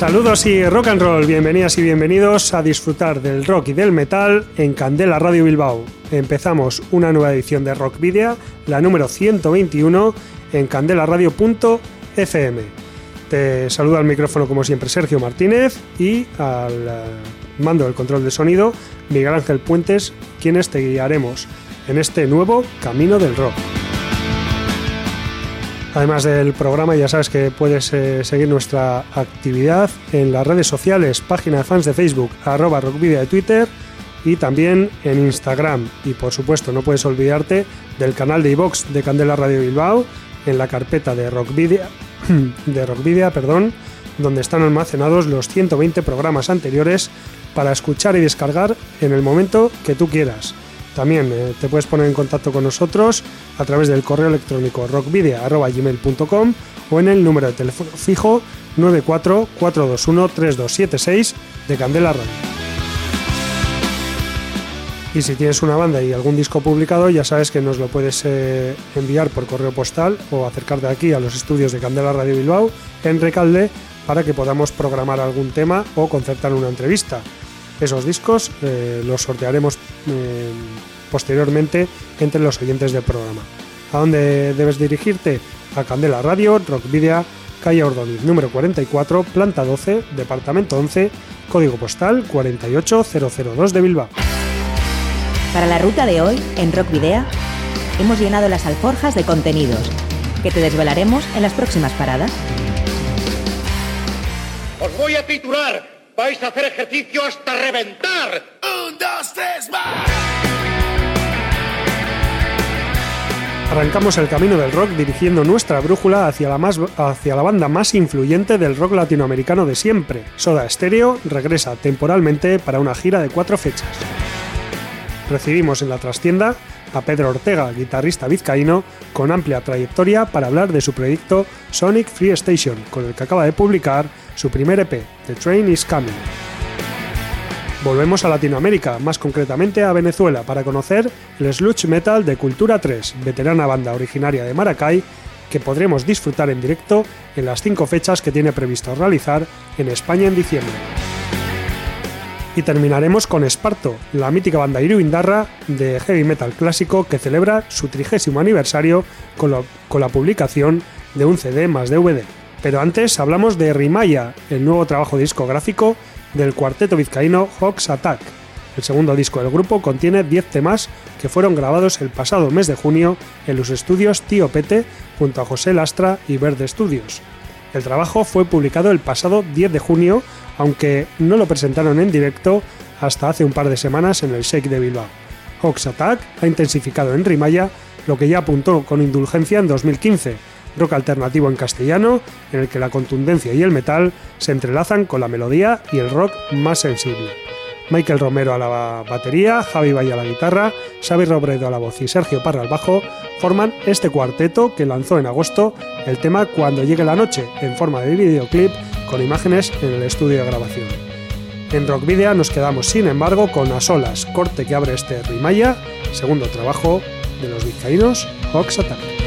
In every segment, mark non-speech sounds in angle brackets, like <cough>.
Saludos y rock and roll, bienvenidas y bienvenidos a disfrutar del rock y del metal en Candela Radio Bilbao. Empezamos una nueva edición de Rock Video, la número 121, en candelaradio.fm. Te saluda al micrófono como siempre Sergio Martínez y al eh, mando del control de sonido Miguel Ángel Puentes, quienes te guiaremos en este nuevo camino del rock. Además del programa, ya sabes que puedes eh, seguir nuestra actividad en las redes sociales, página de fans de Facebook, arroba rockvidia de Twitter y también en Instagram. Y por supuesto, no puedes olvidarte del canal de iVox de Candela Radio Bilbao en la carpeta de Rockvidia, <clears throat> de Rockvidia, perdón, donde están almacenados los 120 programas anteriores para escuchar y descargar en el momento que tú quieras. También eh, te puedes poner en contacto con nosotros a través del correo electrónico rockvidia.gmail.com o en el número de teléfono fijo 944213276 de Candela Radio. Y si tienes una banda y algún disco publicado, ya sabes que nos lo puedes eh, enviar por correo postal o acercarte aquí a los estudios de Candela Radio Bilbao en Recalde para que podamos programar algún tema o concertar una entrevista. Esos discos eh, los sortearemos posteriormente entre los oyentes del programa. ¿A dónde debes dirigirte? A Candela Radio, Rockvidia, calle Ordóñez, número 44, planta 12, departamento 11, código postal 48002 de Bilbao. Para la ruta de hoy, en Rock Video, hemos llenado las alforjas de contenidos que te desvelaremos en las próximas paradas. Os voy a titular. Vais a hacer ejercicio hasta reventar. Un, dos, tres, más. Arrancamos el camino del rock dirigiendo nuestra brújula hacia la, banda más influyente del rock latinoamericano de siempre. Soda Stereo regresa temporalmente para una gira de cuatro fechas. Recibimos en la trastienda a Pedro Ortega, guitarrista vizcaíno, con amplia trayectoria para hablar de su proyecto Sonic Free Station, con el que acaba de publicar su primer EP, The Train is Coming. Volvemos a Latinoamérica, más concretamente a Venezuela, para conocer el sludge metal de Cultura 3, veterana banda originaria de Maracay, que podremos disfrutar en directo en las cinco fechas que tiene previsto realizar en España en diciembre. Y terminaremos con Esparto, la mítica banda Iruindarra de heavy metal clásico que celebra su trigésimo aniversario con, con la publicación de un CD más DVD. Pero antes hablamos de Rimaya, el nuevo trabajo discográfico del cuarteto vizcaíno Hawks Attack. El segundo disco del grupo contiene 10 temas que fueron grabados el pasado mes de junio en los estudios Tío Pete junto a José Lastra y Verde Studios. El trabajo fue publicado el pasado 10 de junio, aunque no lo presentaron en directo hasta hace un par de semanas en el Shake de Bilbao. Hawks Attack ha intensificado en Rimaya lo que ya apuntó con indulgencia en 2015, rock alternativo en castellano, en el que la contundencia y el metal se entrelazan con la melodía y el rock más sensible. Michael Romero a la ba- batería, Javi Valle a la guitarra, Xavi Robredo a la voz y Sergio Parra al bajo forman este cuarteto que lanzó en agosto el tema Cuando llegue la noche en forma de videoclip con imágenes en el estudio de grabación. En Rock Video nos quedamos sin embargo con A Solas, corte que abre este Rimaya, segundo trabajo de los vizcaínos Hawks Attack.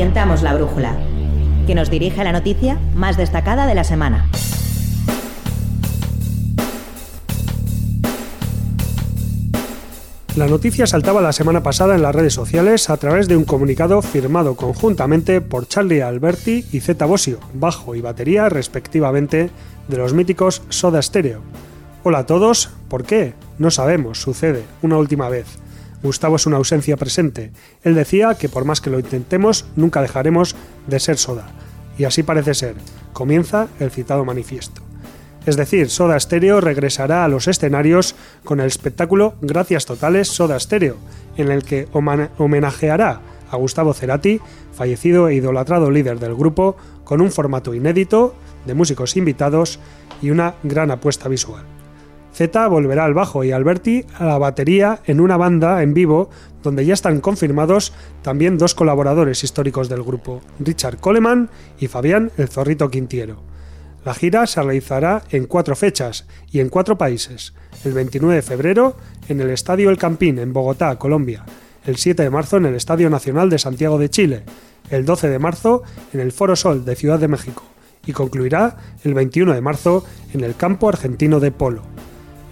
Orientamos la brújula, que nos dirige a la noticia más destacada de la semana. La noticia saltaba la semana pasada en las redes sociales a través de un comunicado firmado conjuntamente por Charlie Alberti y Zeta Bosio, bajo y batería respectivamente de los míticos Soda Stereo. Hola a todos, ¿por qué? No sabemos, sucede, una última vez. Gustavo es una ausencia presente. Él decía que por más que lo intentemos, nunca dejaremos de ser Soda. Y así parece ser. Comienza el citado manifiesto. Es decir, Soda Stereo regresará a los escenarios con el espectáculo Gracias Totales Soda Stereo, en el que homenajeará a Gustavo Cerati, fallecido e idolatrado líder del grupo, con un formato inédito, de músicos invitados y una gran apuesta visual. Z volverá al bajo y Alberti a la batería en una banda en vivo donde ya están confirmados también dos colaboradores históricos del grupo, Richard Coleman y Fabián El Zorrito Quintiero. La gira se realizará en cuatro fechas y en cuatro países. El 29 de febrero en el Estadio El Campín en Bogotá, Colombia. El 7 de marzo en el Estadio Nacional de Santiago de Chile. El 12 de marzo en el Foro Sol de Ciudad de México. Y concluirá el 21 de marzo en el Campo Argentino de Polo.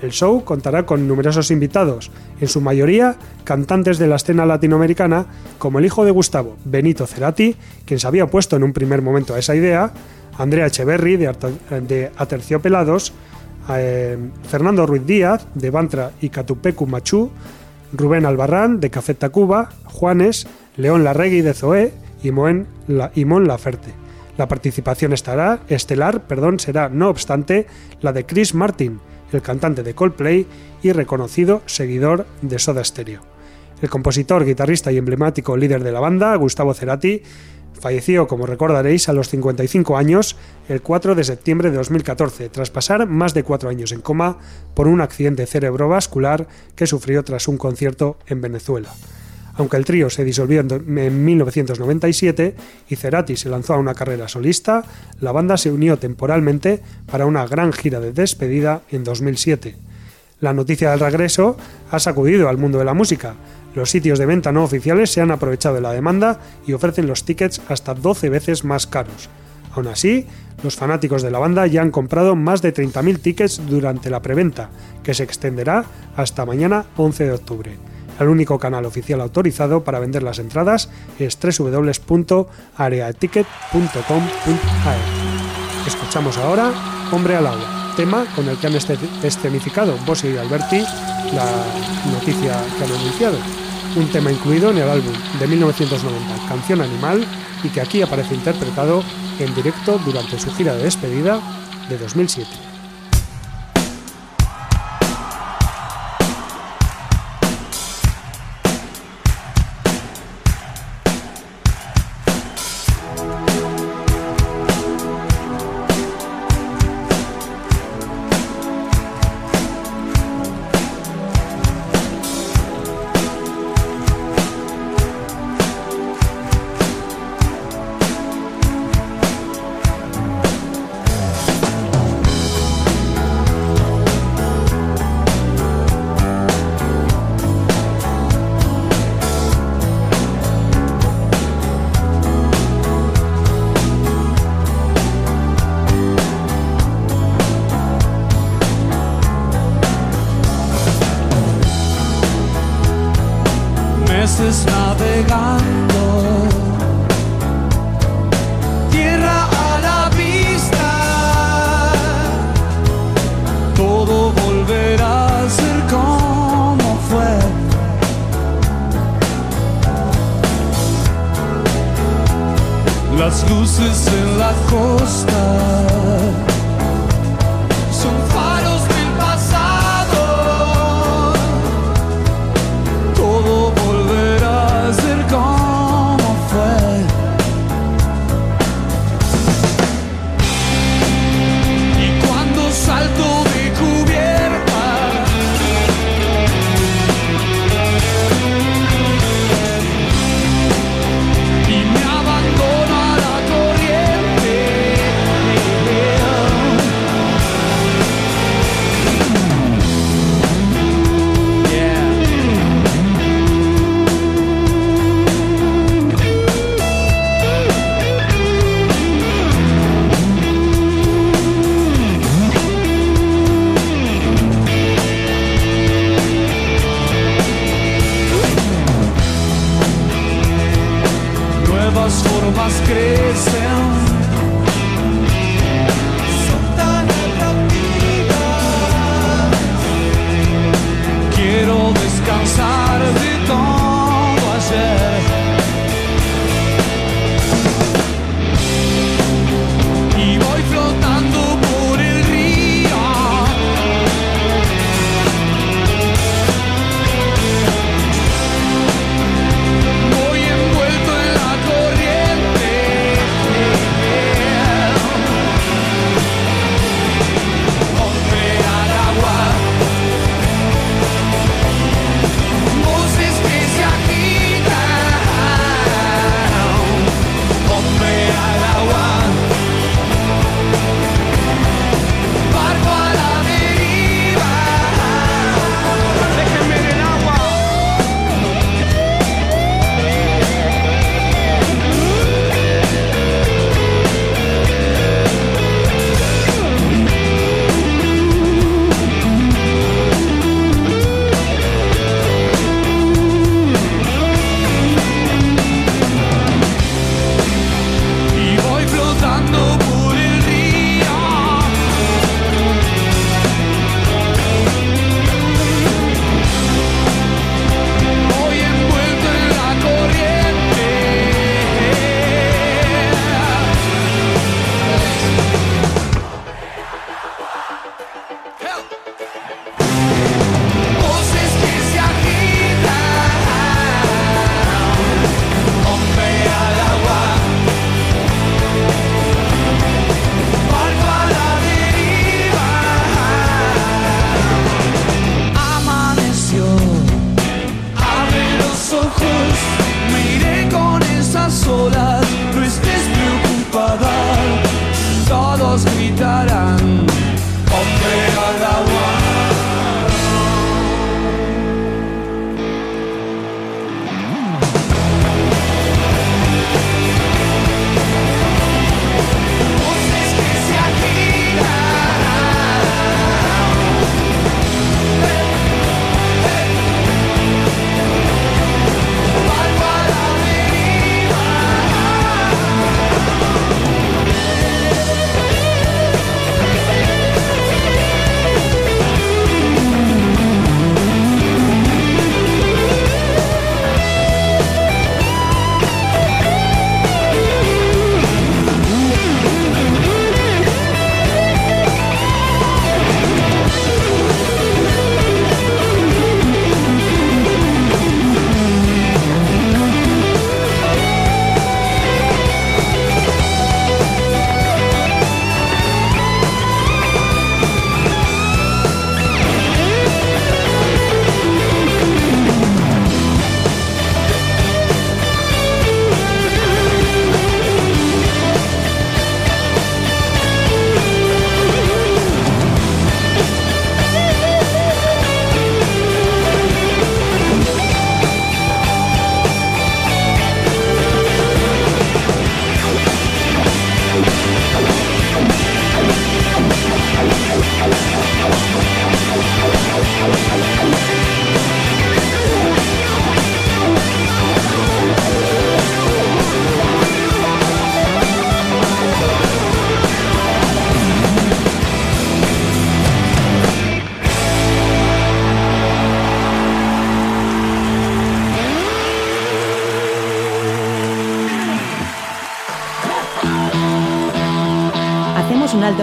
El show contará con numerosos invitados, en su mayoría cantantes de la escena latinoamericana, como el hijo de Gustavo, Benito Cerati, quien se había opuesto en un primer momento a esa idea, Andrea Echeverry de, Aterciopelados, eh, Fernando Ruiz Díaz de Bantra y Catupecu Machú, Rubén Albarrán de Café Tacuba, Juanes, León Larregui de Zoé y, Moen, la, Mon Laferte. La participación estará, estelar perdón, será, no obstante, la de Chris Martin, el cantante de Coldplay y reconocido seguidor de Soda Stereo. El compositor, guitarrista y emblemático líder de la banda, Gustavo Cerati, falleció, como recordaréis, a los 55 años el 4 de septiembre de 2014, tras pasar más de cuatro años en coma por un accidente cerebrovascular que sufrió tras un concierto en Venezuela. Aunque el trío se disolvió en 1997 y Cerati se lanzó a una carrera solista, la banda se unió temporalmente para una gran gira de despedida en 2007. La noticia del regreso ha sacudido al mundo de la música. Los sitios de venta no oficiales se han aprovechado de la demanda y ofrecen los tickets hasta 12 veces más caros. Aún así, los fanáticos de la banda ya han comprado más de 30.000 tickets durante la preventa, que se extenderá hasta mañana 11 de octubre. El único canal oficial autorizado para vender las entradas es www.areaticket.com.ar. Escuchamos ahora Hombre al agua, tema con el que han escenificado Bossi y Alberti la noticia que han anunciado. Un tema incluido en el álbum de 1990, Canción Animal, y que aquí aparece interpretado en directo durante su gira de despedida de 2007.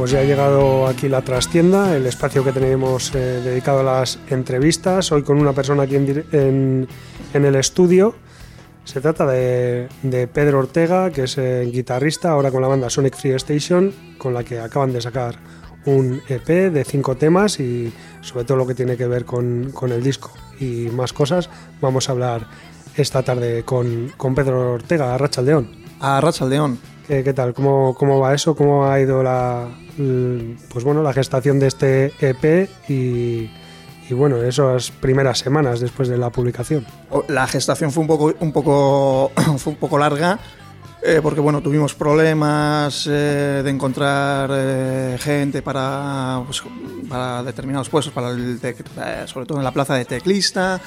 Pues ya ha llegado aquí la trastienda, el espacio que tenemos eh, dedicado a las entrevistas. Hoy con una persona aquí en, en- en el estudio. Se trata de, de Pedro Ortega, que es eh, guitarrista ahora con la banda Sonic Free Station, con la que acaban de sacar un EP de cinco temas y sobre todo lo que tiene que ver con, con el disco y más cosas. Vamos a hablar esta tarde con, con Pedro Ortega, Racha León. A Rachaldeón. ¿Qué, qué tal? ¿Cómo, ¿Cómo va eso? ¿Cómo ha ido la, pues bueno, la gestación de este EP y, y bueno, esas primeras semanas después de la publicación? La gestación fue un poco, un poco, <coughs> fue un poco larga. eh, porque bueno, tuvimos problemas eh, de encontrar eh, gente para, pues, para determinados puestos, para el eh, sobre todo en la plaza de teclista.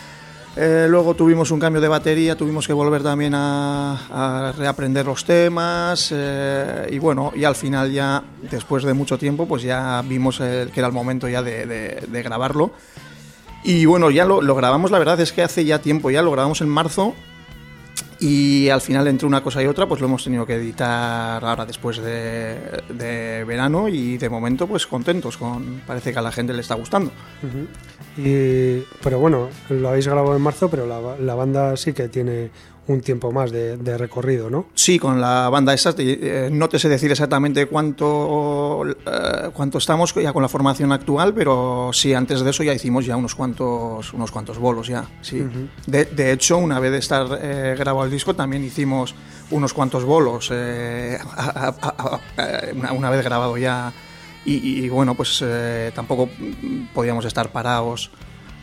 Eh, luego tuvimos un cambio de batería, tuvimos que volver también a, a reaprender los temas eh, y bueno, y al final ya, después de mucho tiempo, pues ya vimos que era el momento ya de grabarlo. Y bueno, ya lo, lo grabamos, la verdad es que hace ya tiempo, ya lo grabamos en marzo y al final entre una cosa y otra pues lo hemos tenido que editar ahora después de, de verano y de momento pues contentos, con, parece que a la gente le está gustando. Y, pero bueno, lo habéis grabado en marzo, pero la, ba- la banda sí que tiene un tiempo más de, de recorrido, ¿no? Sí, con la banda esa, eh, no te sé decir exactamente cuánto, eh, cuánto estamos ya con la formación actual, pero sí, antes de eso ya hicimos ya unos cuantos, unos cuantos bolos ya, sí. de, de hecho, una vez de estar eh, grabado el disco, también hicimos unos cuantos bolos, a- a- a- a- una, una vez grabado ya, y, y, bueno, pues eh, tampoco podíamos estar parados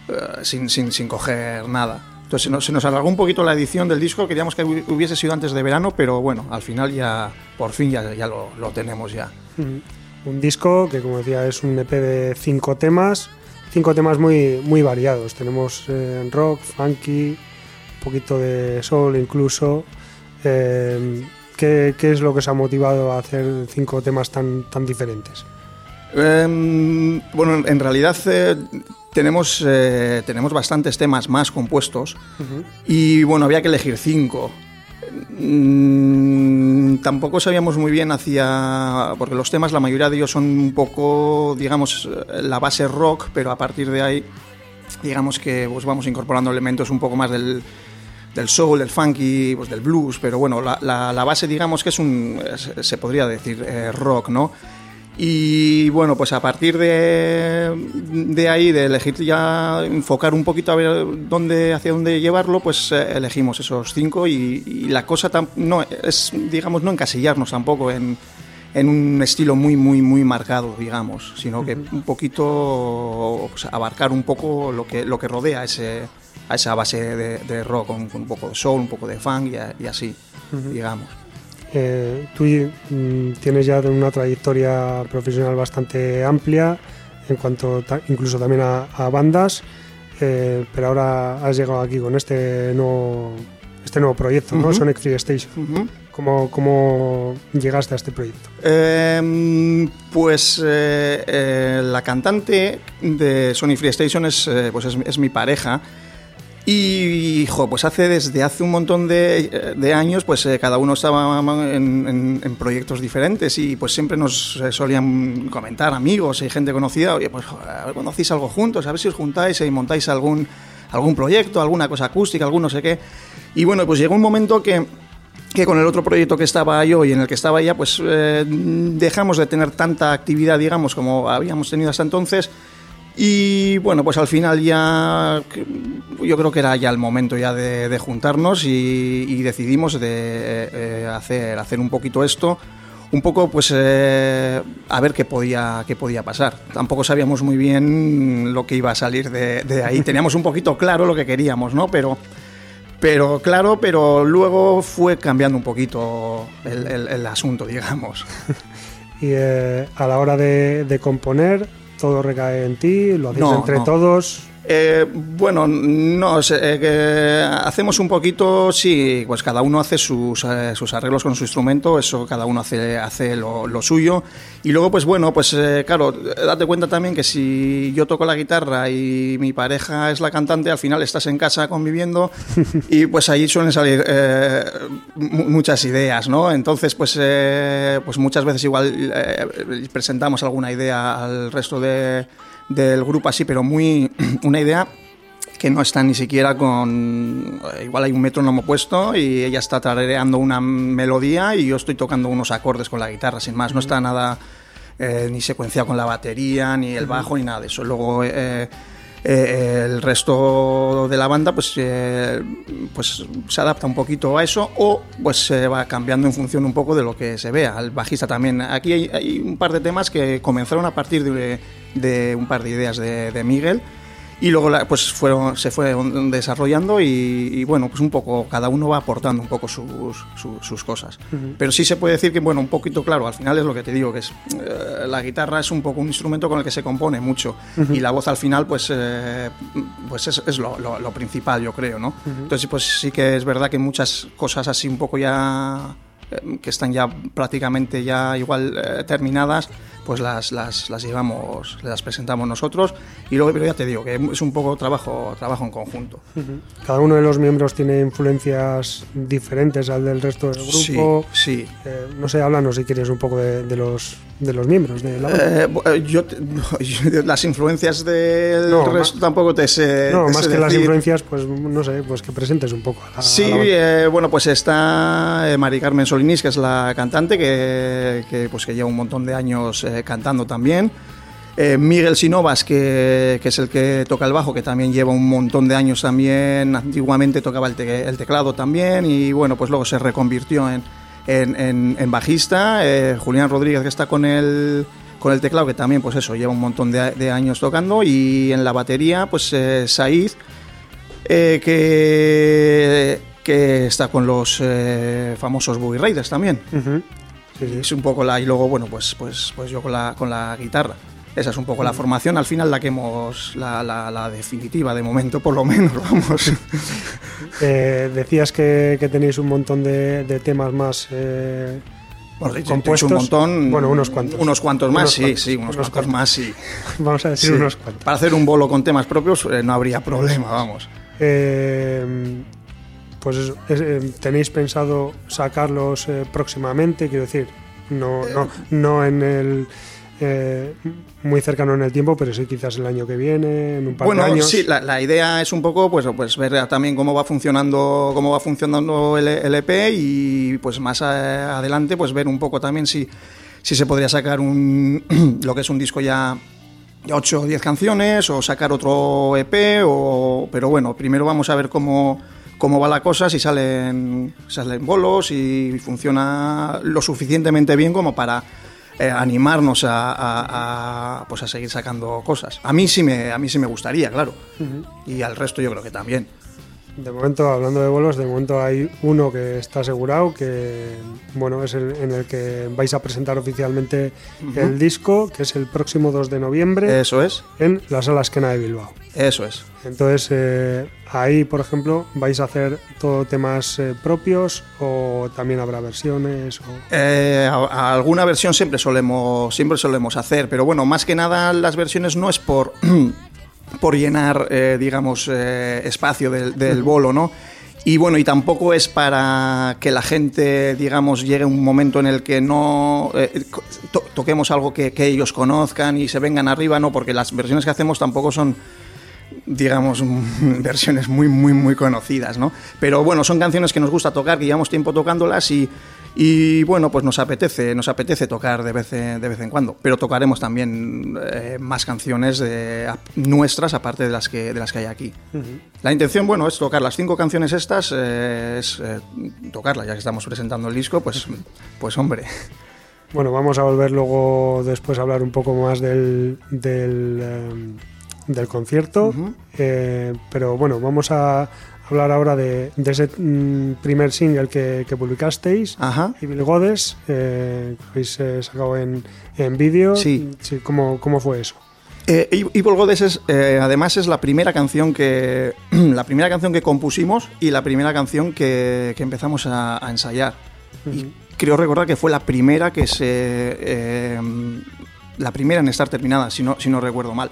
eh, sin, sin, sin coger nada. Entonces se nos, alargó un poquito la edición del disco, queríamos que hu- hubiese sido antes de verano, pero bueno, al final ya, por fin ya, ya lo, tenemos ya. Un disco que, como decía, es un EP de cinco temas, cinco temas muy, muy variados. Tenemos eh, rock, funky, un poquito de soul incluso. Eh, ¿qué, qué es lo que os ha motivado a hacer cinco temas tan, tan diferentes? Em, bueno, en realidad eh, tenemos, eh, tenemos bastantes temas más compuestos y bueno, había que elegir cinco. Mm, tampoco sabíamos muy bien hacia... porque los temas, la mayoría de ellos son un poco, digamos, la base rock, pero a partir de ahí, digamos que pues, vamos incorporando elementos un poco más del, del soul, del funky, pues del blues, pero bueno, la, la- la base digamos que es un, se- se podría decir eh, rock, ¿no? Y bueno, pues a partir de, de ahí, de elegir ya, enfocar un poquito a ver dónde, hacia dónde llevarlo, pues eh, elegimos esos cinco y, y la cosa tam- no es, digamos, no encasillarnos tampoco en, en un estilo muy, muy, muy marcado, digamos, sino que un poquito pues, abarcar un poco lo que, lo que rodea ese, a esa base de, de rock, con, con un poco de soul, un poco de funk y, a- y así, digamos. Eh, tú mm, tienes ya una trayectoria profesional bastante amplia en cuanto ta- incluso también a, a bandas, eh, pero ahora has llegado aquí con este nuevo, este nuevo proyecto, ¿no? Sonic Free Station. ¿Cómo, ¿Cómo llegaste a este proyecto? Eh, pues eh, la cantante de Sony Free Station es, pues es, es mi pareja. Y, jo, pues hace desde hace un montón de, de años, pues eh, cada uno estaba en, en- en proyectos diferentes y pues siempre nos eh, solían comentar amigos y gente conocida, oye, pues ver, conocéis algo juntos, a ver si os juntáis y montáis algún, algún proyecto, alguna cosa acústica, algún no sé qué. Y bueno, pues llegó un momento que que con el otro proyecto que estaba yo y en el que estaba ella, pues eh, dejamos de tener tanta actividad, digamos, como habíamos tenido hasta entonces. Y bueno, pues al final ya yo creo que era ya el momento ya de, de juntarnos y, y decidimos de eh, hacer, hacer un poquito esto, un poco pues eh, a ver qué podía, qué podía pasar. Tampoco sabíamos muy bien lo que iba a salir de, de ahí. <laughs> Teníamos un poquito claro lo que queríamos, ¿no? Pero pero claro, pero luego fue cambiando un poquito el, el- el asunto, <laughs> digamos. <laughs> Y eh, a la hora de, de componer, todo recae en ti, lo hacéis No, entre no. todos. Eh, bueno, no eh, hacemos un poquito, sí, pues cada uno hace sus, eh, sus arreglos con su instrumento, eso cada uno hace, hace lo, lo suyo. Y luego, pues bueno, pues claro, date cuenta también que si yo toco la guitarra y mi pareja es la cantante, al final estás en casa conviviendo <laughs> y pues ahí suelen salir mu- muchas ideas, ¿no? Entonces, pues, pues muchas veces igual presentamos alguna idea al resto de- del grupo así, pero muy <clears throat> una idea que no está ni siquiera con... eh, Igual hay un metrónomo puesto y ella está tarareando una melodía y yo estoy tocando unos acordes con la guitarra, sin más. No está nada eh, ni secuenciado con la batería, ni el bajo, ni nada de eso. Luego... eh, eh, el resto de la banda pues, eh, pues se adapta un poquito a eso o pues se va cambiando en función un poco de lo que se vea. El bajista también. Aquí hay, un par de temas que comenzaron a partir de, un par de ideas de, de Miguel y luego la- pues fueron, se fue desarrollando y, y, bueno, pues un poco, cada uno va aportando un poco sus, su- sus cosas. Pero sí se puede decir que, bueno, un poquito claro, al final es lo que te digo, que es eh, la guitarra es un poco un instrumento con el que se compone mucho y la voz al final pues, eh, pues es, es lo, lo- lo principal, yo creo, ¿no? Entonces pues sí que es verdad que muchas cosas así un poco ya eh, que están ya prácticamente ya igual eh, terminadas, pues las, las, las llevamos, las presentamos nosotros y luego, pero ya te digo, que es un poco trabajo, trabajo en conjunto. Cada uno de los miembros tiene influencias diferentes al del resto del grupo. Sí, sí. Eh, no sé, háblanos si quieres un poco de, de los, de los miembros de la banda. Eh, eh, yo, yo- <laughs> las influencias del No, resto más- tampoco te sé. no, te más sé que las decir. influencias, pues no sé, pues que presentes un poco a la, a Sí, la banda. eh, bueno, pues está eh, Mari Carmen Solinis, que es la cantante, que, que, pues, que lleva un montón de años eh, cantando también. Eh, Miguel Sinovas, que, que es el que toca el bajo, que también lleva un montón de años también. Antiguamente tocaba el, te- el teclado también y bueno, pues luego se reconvirtió en, en, en- en bajista. Eh, Julián Rodríguez, que está con el, con el teclado, que también, pues eso, lleva un montón de, de años tocando. Y en la batería, pues eh, Said, eh, que, que está con los eh, famosos Boogie Raiders también. Sí, sí. Es un poco la. Y luego, bueno, pues, pues, pues yo con la, con la guitarra. Esa es un poco la formación, al final la que hemos. La, la- la definitiva de momento, por lo menos, <laughs> vamos. Eh, decías que, que tenéis un montón de, de temas más eh, Bueno, compuestos. un montón. Bueno, unos cuantos. Unos cuantos más, Unos sí, cuantos, sí, unos, unos cuantos, cuantos. más, sí. <laughs> Vamos a decir Sí. unos cuantos. Para hacer un bolo con temas propios eh, no habría problema, vamos. Eh, pues eso, eh, tenéis pensado sacarlos próximamente, quiero decir, no, no, no en el muy cercano en el tiempo, pero sí quizás el año que viene, en un par Bueno, de años. sí, la, la idea es un poco pues, pues ver también cómo va funcionando cómo va funcionando el, el EP y pues más a- adelante pues ver un poco también si, si se podría sacar un <clears throat> lo que es un disco ya 8 o 10 canciones o sacar otro EP o pero bueno, primero vamos a ver cómo cómo va la cosa, si salen salen bolos y funciona lo suficientemente bien como para eh, animarnos a, a- a, pues a seguir sacando cosas. A mí sí me, a mí sí me gustaría, claro. Y al resto yo creo que también. De momento, hablando de bolos, de momento hay uno que está asegurado, que bueno, es el en el que vais a presentar oficialmente el disco, que es el próximo 2 de noviembre Eso es, en la Sala Esquena de Bilbao. eso es. Entonces, eh, ahí, por ejemplo, vais a hacer todo temas eh, propios o también habrá versiones. O... Eh, a- a alguna versión siempre solemos, siempre solemos hacer, pero bueno, más que nada las versiones no es por, <clears throat> por llenar, eh, digamos, eh, espacio del, del bolo, ¿no? Y bueno, y tampoco es para que la gente, digamos, llegue un momento en el que no eh, to- toquemos algo que, que ellos conozcan y se vengan arriba, no, porque las versiones que hacemos tampoco son digamos, <laughs> versiones muy, muy, muy conocidas, ¿no? Pero bueno, son canciones que nos gusta tocar, que llevamos tiempo tocándolas y, y bueno, pues nos apetece, nos apetece tocar de vez en, de vez en cuando. Pero tocaremos también eh, más canciones de- a- nuestras, aparte de las que, de las que hay aquí. La intención, bueno, es tocar las cinco canciones estas, eh, es eh, tocarlas, ya que estamos presentando el disco, pues, pues hombre. Bueno, vamos a volver luego después a hablar un poco más del, del, del concierto. Pero bueno, vamos a hablar ahora de, de ese mm, primer single que, que publicasteis. Ajá. Y Bill Godes, eh, que habéis eh, sacado en, en vídeo. Sí. ¿cómo, ¿Cómo fue eso? Eh, Evil Goddess es, eh, además es la primera canción que <clears throat> la primera canción que compusimos y la primera canción que, que empezamos a, a ensayar. Y creo recordar que fue la primera que se eh, la primera en estar terminada, si no, si no recuerdo mal.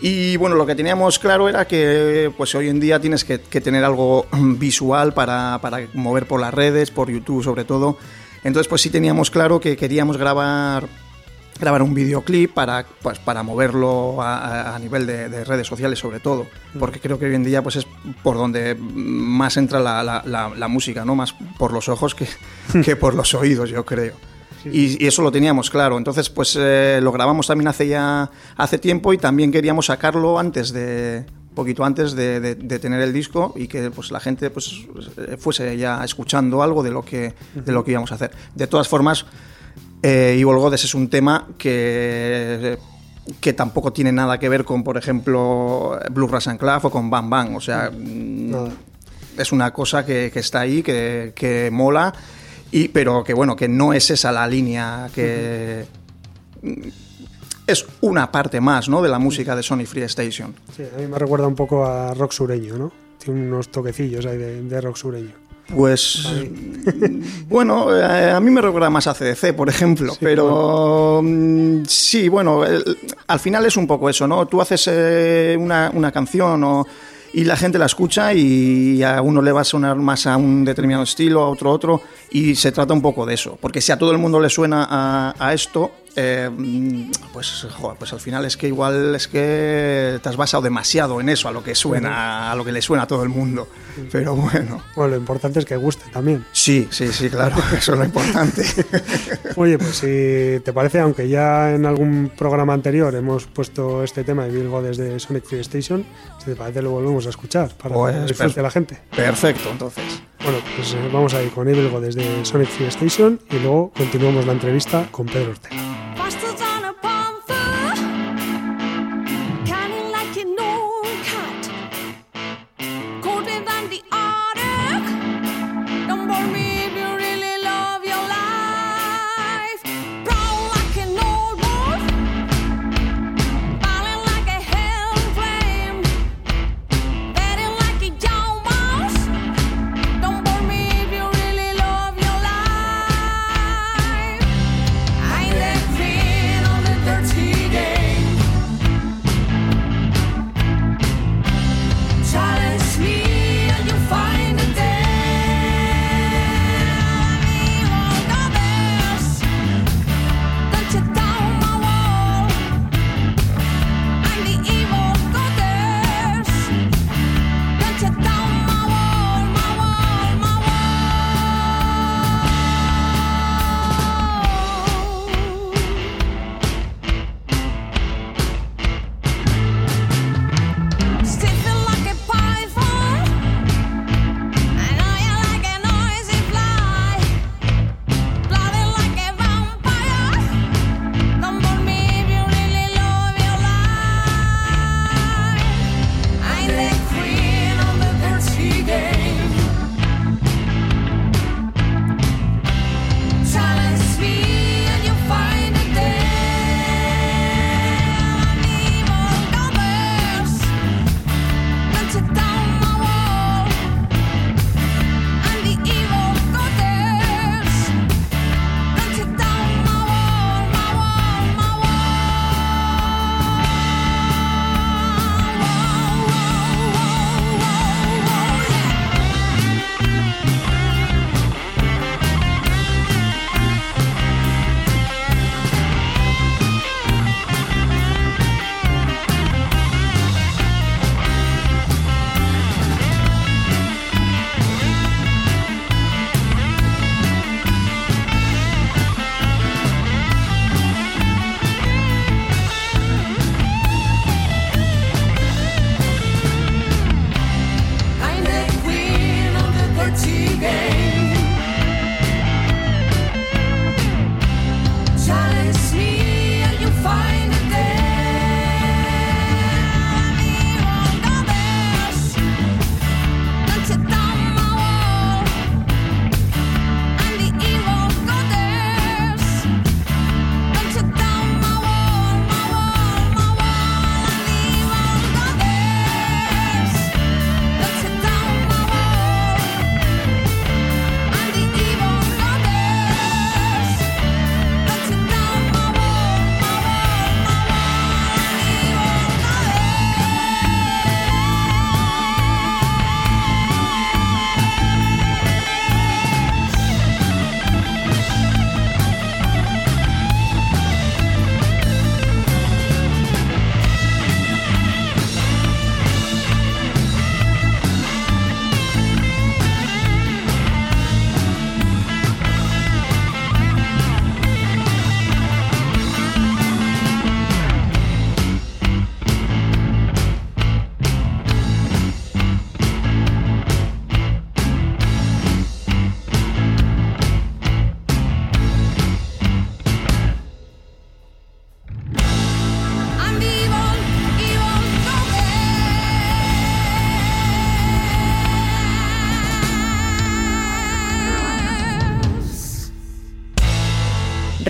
Y bueno, lo que teníamos claro era que pues hoy en día tienes que, que tener algo visual para, para mover por las redes, por YouTube sobre todo. Entonces pues sí teníamos claro que queríamos grabar grabar un videoclip para, pues, para moverlo a, a- a nivel de, de redes sociales sobre todo, porque creo que hoy en día pues es por donde más entra la, la- la- la música, ¿no? Más por los ojos que, <laughs> que por los oídos, yo creo. Y, y eso lo teníamos claro. Entonces, pues eh, lo grabamos también hace ya hace tiempo y también queríamos sacarlo antes de poquito antes de, de- de tener el disco y que pues la gente pues fuese ya escuchando algo de lo que de lo que íbamos a hacer. De todas formas, eh, Evil Goddess es un tema que que tampoco tiene nada que ver con, por ejemplo, Blue Ras and Club o con Bang Bang. O sea, Nada. es una cosa que, que está ahí, que, que mola, y, pero que bueno, que no es esa la línea que... Es una parte más, ¿no? De la música de Sony Free Station. Sí, a mí me recuerda un poco a rock sureño, ¿no? Tiene unos toquecillos ahí de, de rock sureño. Pues <laughs> bueno, eh, a mí me recuerda más a CDC, por ejemplo, pero mm, sí, bueno, el- al final es un poco eso, ¿no? Tú haces eh, una, una canción o- y la gente la escucha y a uno le va a sonar más a un determinado estilo, a otro otro, y se trata un poco de eso, porque si a todo el mundo le suena a, a esto, eh, pues, joder, pues al final es que igual es que te has basado demasiado en eso, a lo que suena, a lo que le suena a todo el mundo, pero bueno. Bueno, lo importante es que guste también. Sí, sí, sí, claro, <laughs> eso es lo importante. <laughs> Oye, pues si te parece, aunque ya en algún programa anterior hemos puesto este tema de Virgo desde Sonic Free Station, si te parece lo volvemos a escuchar para Pues, que disfrute la gente. Perfecto, entonces. Bueno, pues eh, vamos a ir con Evil desde Sonic Free Station y luego continuamos la entrevista con Pedro Ortega.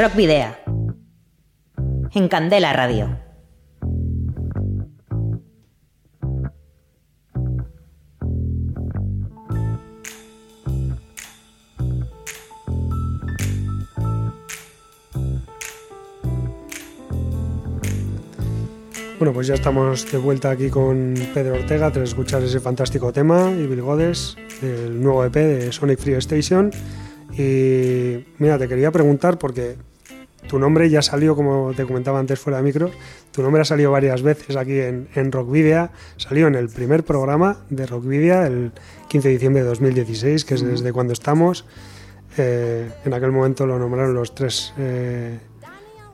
Rock Video. En Candela Radio. Bueno, pues ya estamos de vuelta aquí con Pedro Ortega tras escuchar ese fantástico tema y Bill Godes del nuevo EP de Sonic Free Station. Y mira, te quería preguntar porque tu nombre ya salió, como te comentaba antes fuera de micro, tu nombre ha salido varias veces aquí en, en Rockvidia, salió en el primer programa de Rockvidia el 15 de diciembre de 2016, que es desde cuando estamos. Eh, en aquel momento lo nombraron los tres eh,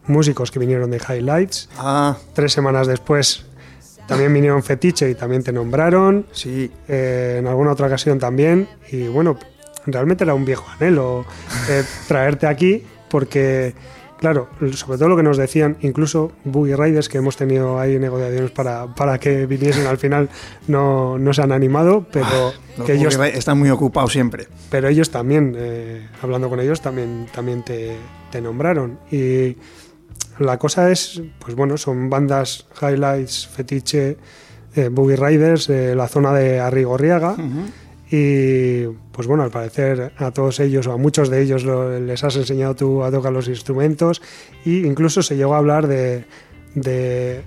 músicos que vinieron de Highlights. Ah, Tres semanas después también vinieron Fetiche y también te nombraron. sí. Eh, en alguna otra ocasión también. Y bueno, realmente era un viejo anhelo eh, traerte aquí porque, claro, sobre todo lo que nos decían, incluso Boogie Riders, que hemos tenido ahí negociaciones para, para que viniesen al final, no, no se han animado, pero Los que ellos están muy ocupados siempre. pero ellos también, eh, hablando con ellos, también, también te, te nombraron. Y la cosa es, pues bueno, son bandas Highlights, Fetiche, eh, Boogie Riders, de la zona de Arrigorriaga. Y pues bueno, al parecer a todos ellos o a muchos de ellos lo- les has enseñado tú a tocar los instrumentos e incluso se llegó a hablar de, de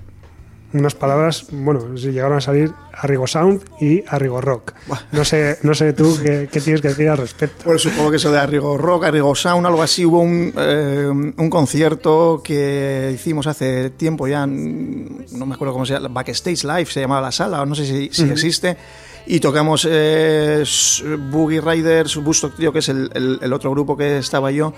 unas palabras, bueno, llegaron a salir Arrigo Sound y Arrigo Rock. No sé, no sé tú qué, qué tienes que decir al respecto. Pues supongo que eso de Arrigo Rock, Arrigo Sound, algo así. Hubo un, eh, un concierto que hicimos hace tiempo ya, no me acuerdo cómo se llama, Backstage Live se llamaba la sala, no sé si, si existe. Y tocamos eh, Boogie Riders, Bustock Trio, que es el, el- el otro grupo que estaba yo,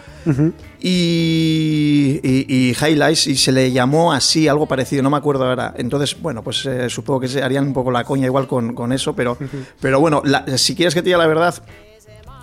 y, y- y Highlights, y se le llamó así, algo parecido, no me acuerdo ahora. Entonces, bueno, pues eh, supongo que se harían un poco la coña igual con, con eso, pero, pero bueno, la- si quieres que te diga la verdad,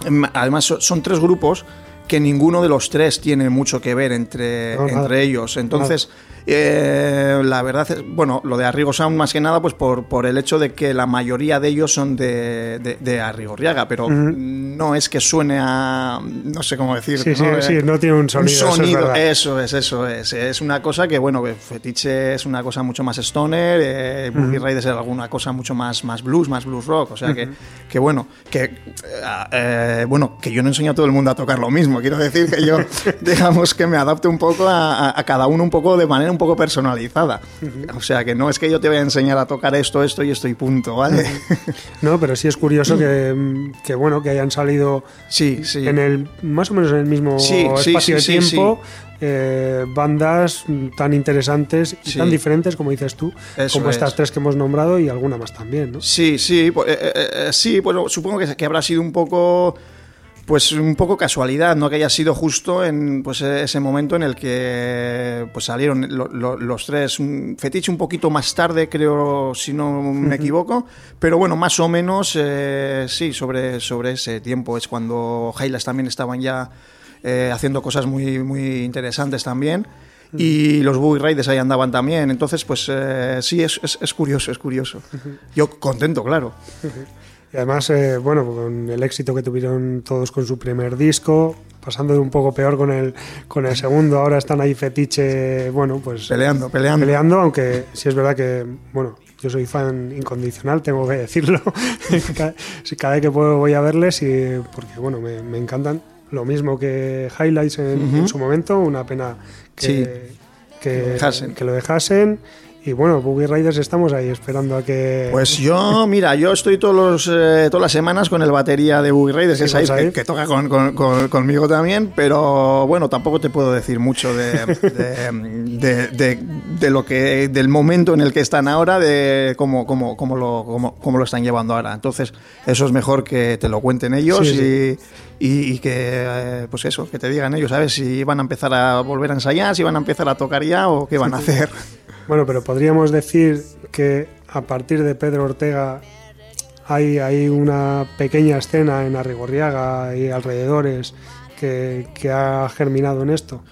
Em, Además, so- son tres grupos que ninguno de los tres tiene mucho que ver entre, No, entre ellos. Entonces, eh, la verdad es, bueno, lo de Arrigo Sound más que nada, pues por, por el hecho de que la mayoría de ellos son de, de, de Arrigorriaga, pero no es que suene a, no sé cómo decir. Sí, sí, ¿no? sí, no tiene un sonido, eso es sonido, eso es, eso es. Es una cosa que, bueno, que Fetiche es una cosa mucho más stoner, eh, Boogie Riders es alguna cosa mucho más, más blues, más blues rock. O sea que, que bueno, que eh, bueno, que yo no enseño a todo el mundo a tocar lo mismo. Quiero decir que yo, <laughs> digamos que me adapte un poco a, a- a cada uno un poco de manera un poco personalizada. O sea que no es que yo te voy a enseñar a tocar esto, esto y esto y punto, ¿vale? No, pero sí es curioso que, mm, que, bueno, que hayan salido Sí, sí. en el más o menos en el mismo Sí, espacio de tiempo eh, bandas tan interesantes y tan diferentes como dices tú, Eso como estas es. tres que hemos nombrado y alguna más también, ¿no? Sí, sí, pues, eh, eh, sí, pues supongo que, que habrá sido un poco, pues un poco casualidad, no que haya sido justo en pues ese momento en el que pues salieron lo- lo- los tres, un fetiche un poquito más tarde, creo, si no me equivoco, pero bueno, más o menos eh, sí, sobre sobre ese tiempo es cuando Highlights también estaban ya eh, haciendo cosas muy muy interesantes también. Y los Boogie Riders ahí andaban también. Entonces, pues eh, sí, es, es, es curioso, es curioso. Yo contento, claro. Y además, eh, bueno, con el éxito que tuvieron todos con su primer disco, pasando de un poco peor con el, con el segundo, ahora están ahí fetiche, bueno, pues Peleando, peleando. peleando, aunque sí es verdad que, bueno, yo soy fan incondicional, tengo que decirlo. <laughs> Ca- si cada vez que puedo voy a verles y porque, bueno, me, me encantan. Lo mismo que Highlights en, en su momento, una pena que, Sí. que, lo dejasen. que lo dejasen. Y bueno, Boogie Riders estamos ahí esperando a que... Pues yo, mira, yo estoy todos los, eh, todas las semanas con el batería de Boogie Raiders, Sí, que es ahí, que, que toca con- con- con- conmigo también, pero bueno, tampoco te puedo decir mucho de, de, de- de- de lo que, del momento en el que están ahora, de cómo, cómo, cómo, lo, cómo, cómo lo están llevando ahora. Entonces, eso es mejor que te lo cuenten ellos Sí, sí. Y, y- y que, eh, pues eso, que te digan ellos, ¿sabes? Si van a empezar a volver a ensayar, si van a empezar a tocar ya o qué van a hacer. Bueno, pero podríamos decir que a partir de Pedro Ortega hay, hay una pequeña escena en Arrigorriaga y alrededores que, que ha germinado en esto.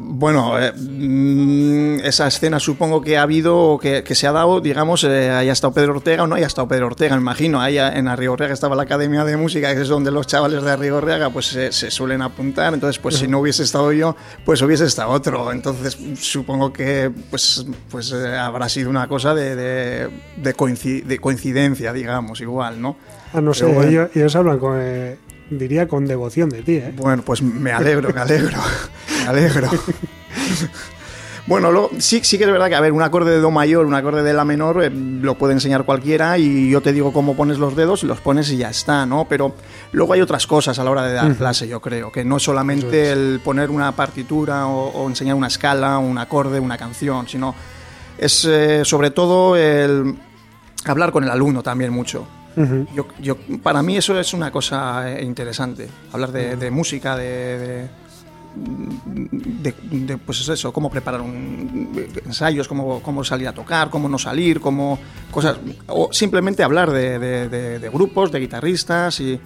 Bueno, eh, mm, esa escena supongo que ha habido, que, que se ha dado, digamos, eh, haya estado Pedro Ortega o no haya estado Pedro Ortega, me imagino. Ahí en Arrigorriaga estaba la Academia de Música, que es donde los chavales de Arrigorriaga pues se, se suelen apuntar. Entonces, pues si no hubiese estado yo, pues hubiese estado otro. Entonces, supongo que pues, pues eh, habrá sido una cosa de, de, de coinci- de coincidencia, digamos, igual, ¿no? Ah, no sé, ellos, ellos hablan con, eh, diría con devoción de ti, ¿eh? Bueno, pues me alegro, me alegro, <laughs> me alegro. Bueno, lo- sí, sí que es verdad que, a ver, un acorde de Do mayor, un acorde de La menor, eh, lo puede enseñar cualquiera y yo te digo cómo pones los dedos y los pones y ya está, ¿no? Pero luego hay otras cosas a la hora de dar clase, yo creo, que no es solamente el poner una partitura o, o enseñar una escala, un acorde, una canción, sino es eh, sobre todo el hablar con el alumno también mucho. Yo, yo- para mí eso es una cosa eh, interesante, hablar de, de música, de, de, de- de, pues es eso, cómo preparar un, ensayos, cómo, cómo salir a tocar, cómo no salir, cómo cosas, o simplemente hablar de, de- grupos, de guitarristas y,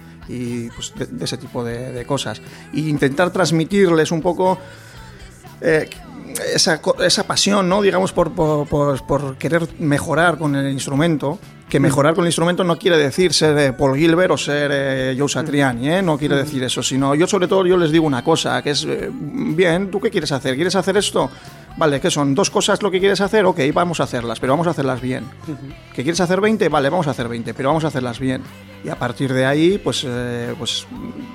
pues, de, ese tipo de, cosas. E intentar transmitirles un poco eh, esa, esa pasión, ¿no? Digamos, por- por querer mejorar con el instrumento. Que mejorar con el instrumento no quiere decir ser eh, Paul Gilbert o ser eh, Joe Satriani, ¿eh? No quiere decir eso, sino yo sobre todo yo les digo una cosa, que es, eh, bien, ¿tú qué quieres hacer? ¿Quieres hacer esto? Vale, ¿qué son? ¿Dos cosas lo que quieres hacer? Ok, vamos a hacerlas, pero vamos a hacerlas bien. ¿Que quieres hacer 20? Vale, vamos a hacer 20, pero vamos a hacerlas bien. Y a partir de ahí, pues, pues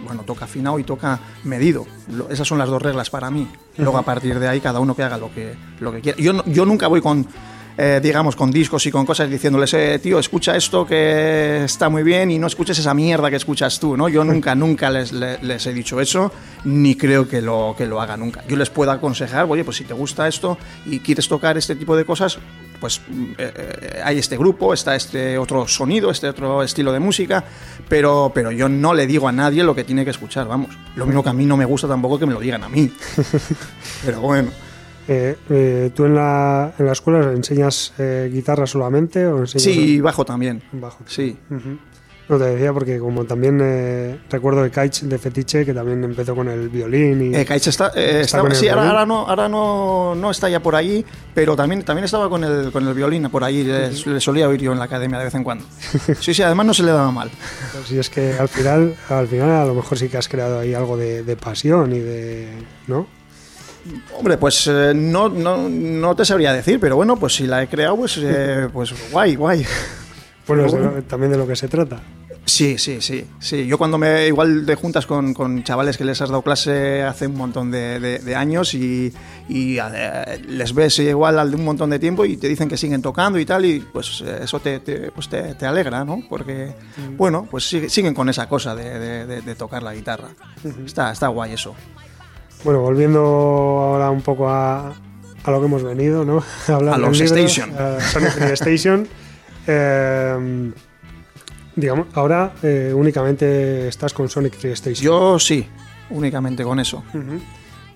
bueno, toca afinado y toca medido. Lo- esas son las dos reglas para mí. Luego a partir de ahí cada uno que haga lo que, lo que quiera. Yo, yo nunca voy con, eh, digamos, con discos y con cosas diciéndoles, eh, tío, escucha esto que está muy bien y no escuches esa mierda que escuchas tú, ¿no? Yo nunca, nunca les, le- les he dicho eso, ni creo que lo, que lo haga nunca. Yo les puedo aconsejar, oye, pues si te gusta esto y quieres tocar este tipo de cosas, pues eh, eh, hay este grupo, está este otro sonido, este otro estilo de música, pero, pero yo no le digo a nadie lo que tiene que escuchar, vamos. Lo mismo que a mí no me gusta tampoco que me lo digan a mí. <laughs> Pero bueno. Eh, eh, ¿Tú en la, en la escuela enseñas eh, guitarra solamente o enseñas Sí, bajo también. bajo? Sí. Ujú. No te decía porque como también recuerdo de Kaich de Fetiche que también empezó con el violín y Kaich está, Está el sí, ahora, no, ahora no, no está ya por allí, pero también, también estaba con el, con el violín por ahí, le, le solía oír yo en la academia de vez en cuando. <laughs> Sí, sí, además no se le daba mal. si es que al final al final a lo mejor sí que has creado ahí algo de, de pasión y de ¿no? Hombre, pues eh, no, no, no te sabría decir, pero bueno, pues si la he creado, pues, eh, <laughs> pues guay, guay. Bueno, de lo- también de lo que se trata. Sí, sí, sí, sí. Yo cuando me igual te juntas con, con chavales que les has dado clase hace un montón de, de- de años y, y, eh, les ves igual al de un montón de tiempo y te dicen que siguen tocando y tal y pues eh, eso te, te- pues te, te alegra, ¿no? Porque, bueno, pues sigue- siguen con esa cosa de, de- de- de tocar la guitarra. Está, está guay eso. Bueno, volviendo ahora un poco a, a lo que hemos venido, ¿no? <laughs> Hablar A los libro, Station. a Sonic Free Station. <laughs> Eh, digamos, ahora eh, únicamente estás con Sonic Free Station. Yo sí, únicamente con eso.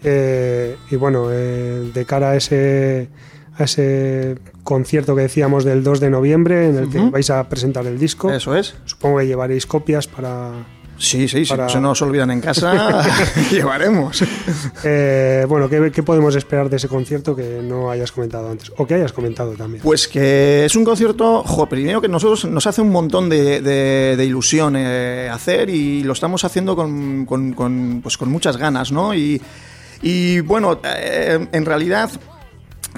Eh, y bueno, eh, de cara a ese, a ese concierto que decíamos del 2 de noviembre, en el que vais a presentar el disco, Eso es. supongo que llevaréis copias para... Sí, sí, Para- si no se olvidan en casa, <laughs> <laughs> llevaremos. Eh, bueno, ¿qué, qué podemos esperar de ese concierto que no hayas comentado antes? O que hayas comentado también. Pues que es un concierto, jo, primero que nosotros nos hace un montón de, de- de ilusión eh, hacer y lo estamos haciendo con, con- con, pues con muchas ganas, ¿no? Y, y, bueno, eh, en realidad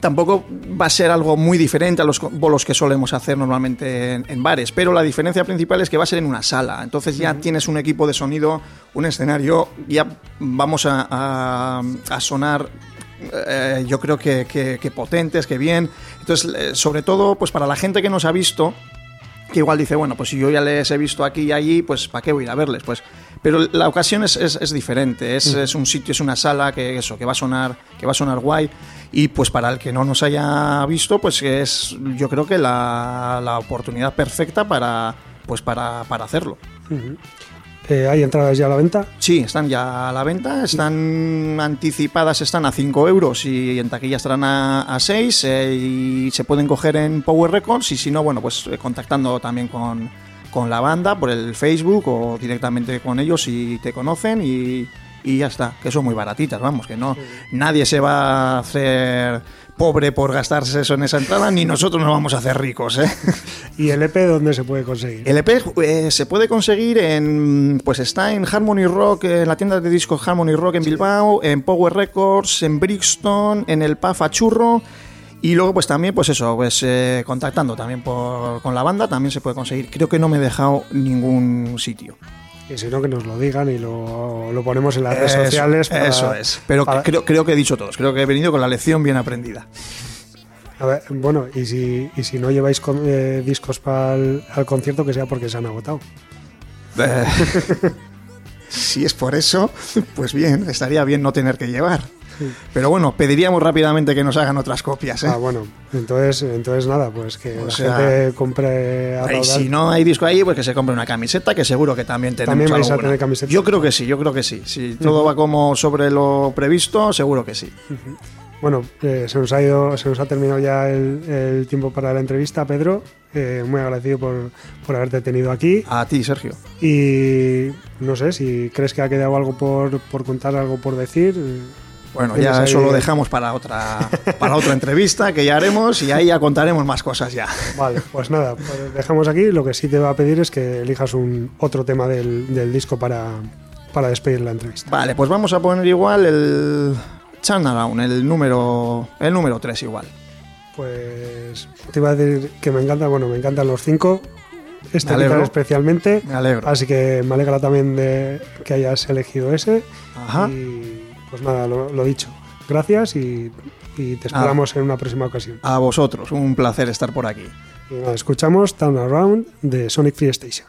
tampoco va a ser algo muy diferente a los bolos que solemos hacer normalmente en, en bares, pero la diferencia principal es que va a ser en una sala. Entonces ya tienes un equipo de sonido, un escenario, ya vamos a, a- a sonar eh, yo creo que, que- que potentes, que bien. Entonces, eh, sobre todo, pues para la gente que nos ha visto, que igual dice, bueno, pues si yo ya les he visto aquí y allí, pues ¿para qué voy a ir a verles? Pues, pero la ocasión es, es- es diferente, es, es un sitio, es una sala que eso, que va a sonar, que va a sonar guay. Y pues para el que no nos haya visto, pues es yo creo que la, la oportunidad perfecta para, pues para, para hacerlo. Eh, ¿Hay entradas ya a la venta? Sí, están ya a la venta, están anticipadas, están a 5 euros y en taquilla estarán a, a 6 eh, y se pueden coger en Power Records y si no, bueno, pues eh, contactando también con, con la banda por el Facebook o directamente con ellos si te conocen y, y ya está, que son muy baratitas, vamos, que no nadie se va a hacer pobre por gastarse eso en esa entrada, ni nosotros nos vamos a hacer ricos, ¿eh? <laughs> ¿Y el EP dónde se puede conseguir? El EP eh, se puede conseguir en. Pues está en Harmony Rock, en la tienda de discos Harmony Rock en Bilbao, en Power Records, en Brixton, en el PAF Churro. Y luego, pues también, pues eso, pues eh, contactando también por- con la banda, también se puede conseguir. Creo que no me he dejado ningún sitio. Y si no, que nos lo digan y lo, lo ponemos en las redes sociales. para- eso es. Pero para- creo, creo que he dicho todos. Creo que he venido con la lección bien aprendida. A ver, bueno, y si, y si no lleváis con- eh, discos para el al concierto, que sea porque se han agotado. Eh, <laughs> si es por eso, pues bien, estaría bien no tener que llevar. Pero bueno, pediríamos rápidamente que nos hagan otras copias. ¿eh? Ah, bueno, entonces, entonces nada, pues que O la sea, gente compre a Y si no hay disco ahí, pues que se compre una camiseta, que seguro que también tenemos También vais a tener camisetas. Yo creo que sí, yo creo que sí. Si todo va como sobre lo previsto, seguro que sí. Bueno, eh, se nos ha ido, se nos ha terminado ya el, el tiempo para la entrevista, Pedro. Eh, muy agradecido por, por haberte tenido aquí. A ti, Sergio. Y no sé si crees que ha quedado algo por, por contar, algo por decir. Bueno, ya eso lo dejamos para otra, <laughs> para otra entrevista que ya haremos y ahí ya contaremos más cosas ya. Vale, pues nada, pues dejamos aquí. Lo que sí te va a pedir es que elijas un otro tema del, del disco para, para despedir la entrevista. Vale, pues vamos a poner igual el Turnaround, el número, el número 3 igual. Pues te iba a decir que me encanta, bueno, me encantan los cinco. Este guitarra especialmente. Me alegro. Así que me alegra también de que hayas elegido ese. Ajá. Y pues nada, lo, lo dicho. Gracias y, y te esperamos en una próxima ocasión. A vosotros, un placer estar por aquí. Y nada, escuchamos Turn Around de Sonic Free Station.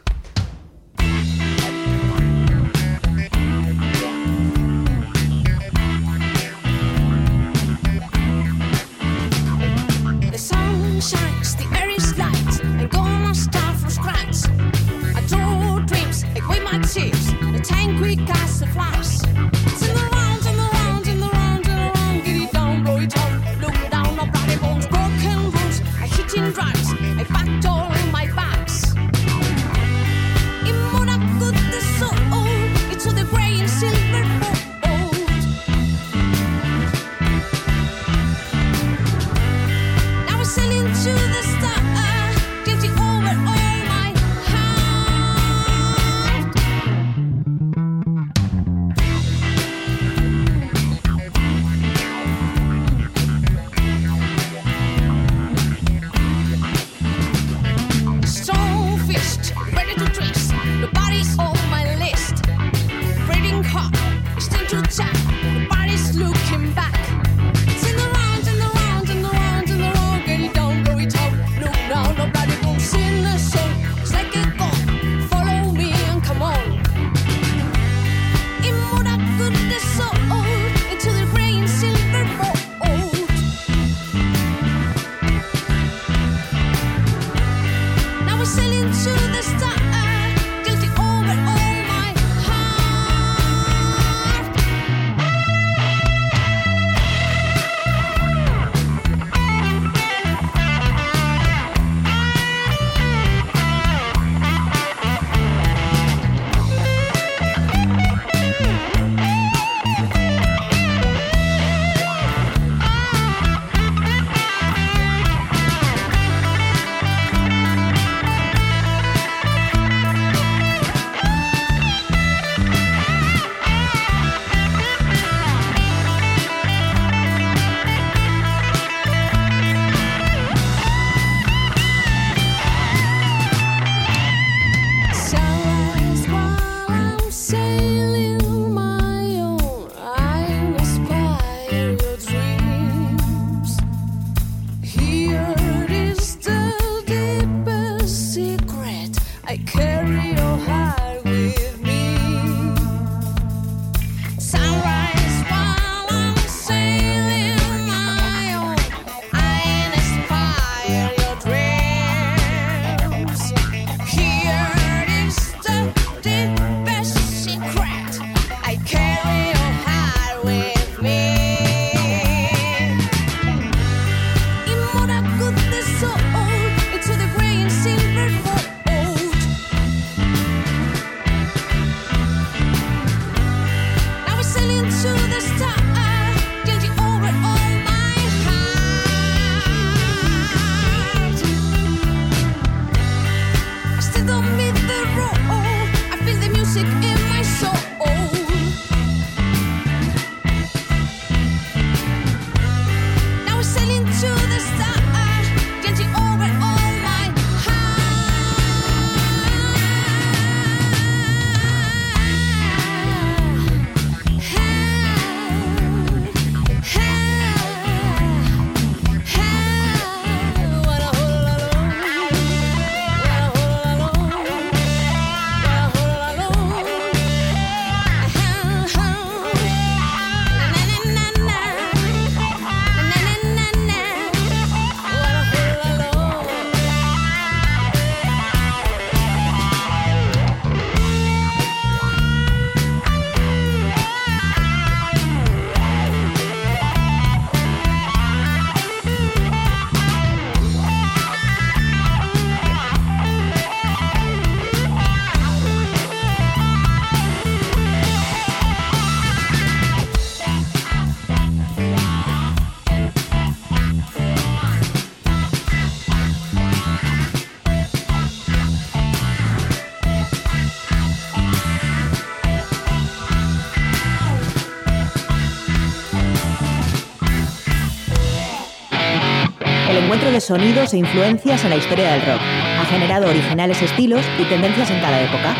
Sonidos e influencias en la historia del rock. Ha generado originales estilos y tendencias en cada época.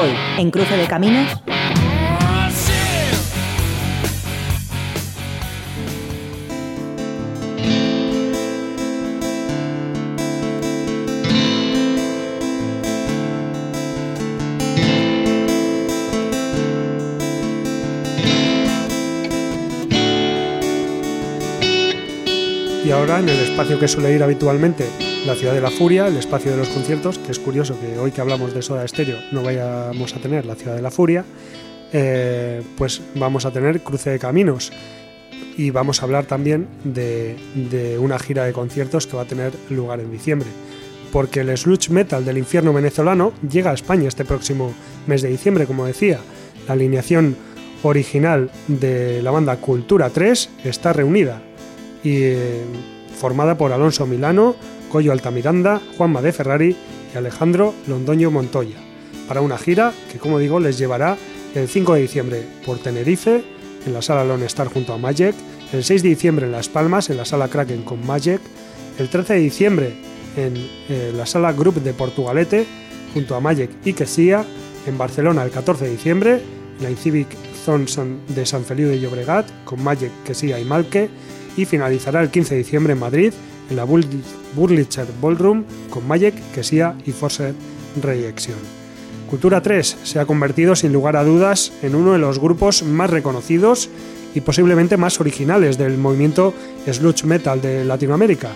Hoy, en Cruce de Caminos, Y ahora en el espacio que suele ir habitualmente, la ciudad de la furia, el espacio de los conciertos, que es curioso que hoy que hablamos de Soda Stereo no vayamos a tener la ciudad de la furia, eh, pues vamos a tener cruce de caminos. Y vamos a hablar también de, de una gira de conciertos que va a tener lugar en diciembre. Porque el sludge metal del infierno venezolano llega a España este próximo mes de diciembre, como decía. La alineación original de la banda Cultura 3 está reunida eh, formada por Alonso Milano, Coyo Altamiranda, Juanma de Ferrari y Alejandro Londoño Montoya, para una gira que, como digo, les llevará el 5 de diciembre por Tenerife, en la sala Lone Star junto a Magic, el 6 de diciembre en Las Palmas, en la sala Kraken con Magic, el 13 de diciembre en eh, la sala Group de Portugalete junto a Magic y Quesía, en Barcelona el 14 de diciembre, en la Incivic Zone de San Feliu de Llobregat con Magic, Quesía y Malque, y finalizará el 15 de diciembre en Madrid, en la Burlitzer Ballroom, con Magic, Quesía y Force Rejection. Cultura 3 se ha convertido sin lugar a dudas en uno de los grupos más reconocidos y posiblemente más originales del movimiento sludge metal de Latinoamérica.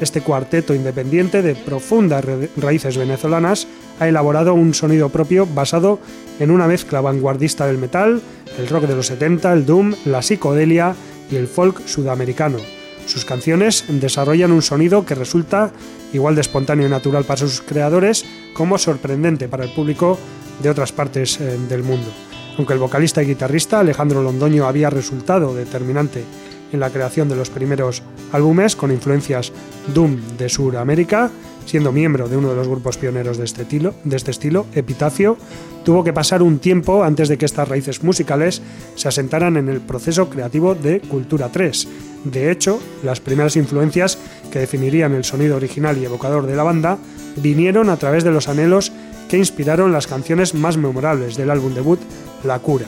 Este cuarteto independiente de profundas ra- raíces venezolanas ha elaborado un sonido propio basado en una mezcla vanguardista del metal, el rock de los 70, el doom, la psicodelia y el folk sudamericano. Sus canciones desarrollan un sonido que resulta igual de espontáneo y natural para sus creadores como sorprendente para el público de otras partes eh, del mundo. Aunque el vocalista y guitarrista Alejandro Londoño había resultado determinante en la creación de los primeros álbumes con influencias Doom de Sudamérica, siendo miembro de uno de los grupos pioneros de este estilo, de este estilo Epitafio, tuvo que pasar un tiempo antes de que estas raíces musicales se asentaran en el proceso creativo de Cultura 3. De hecho, las primeras influencias que definirían el sonido original y evocador de la banda vinieron a través de los anhelos que inspiraron las canciones más memorables del álbum debut La Cura.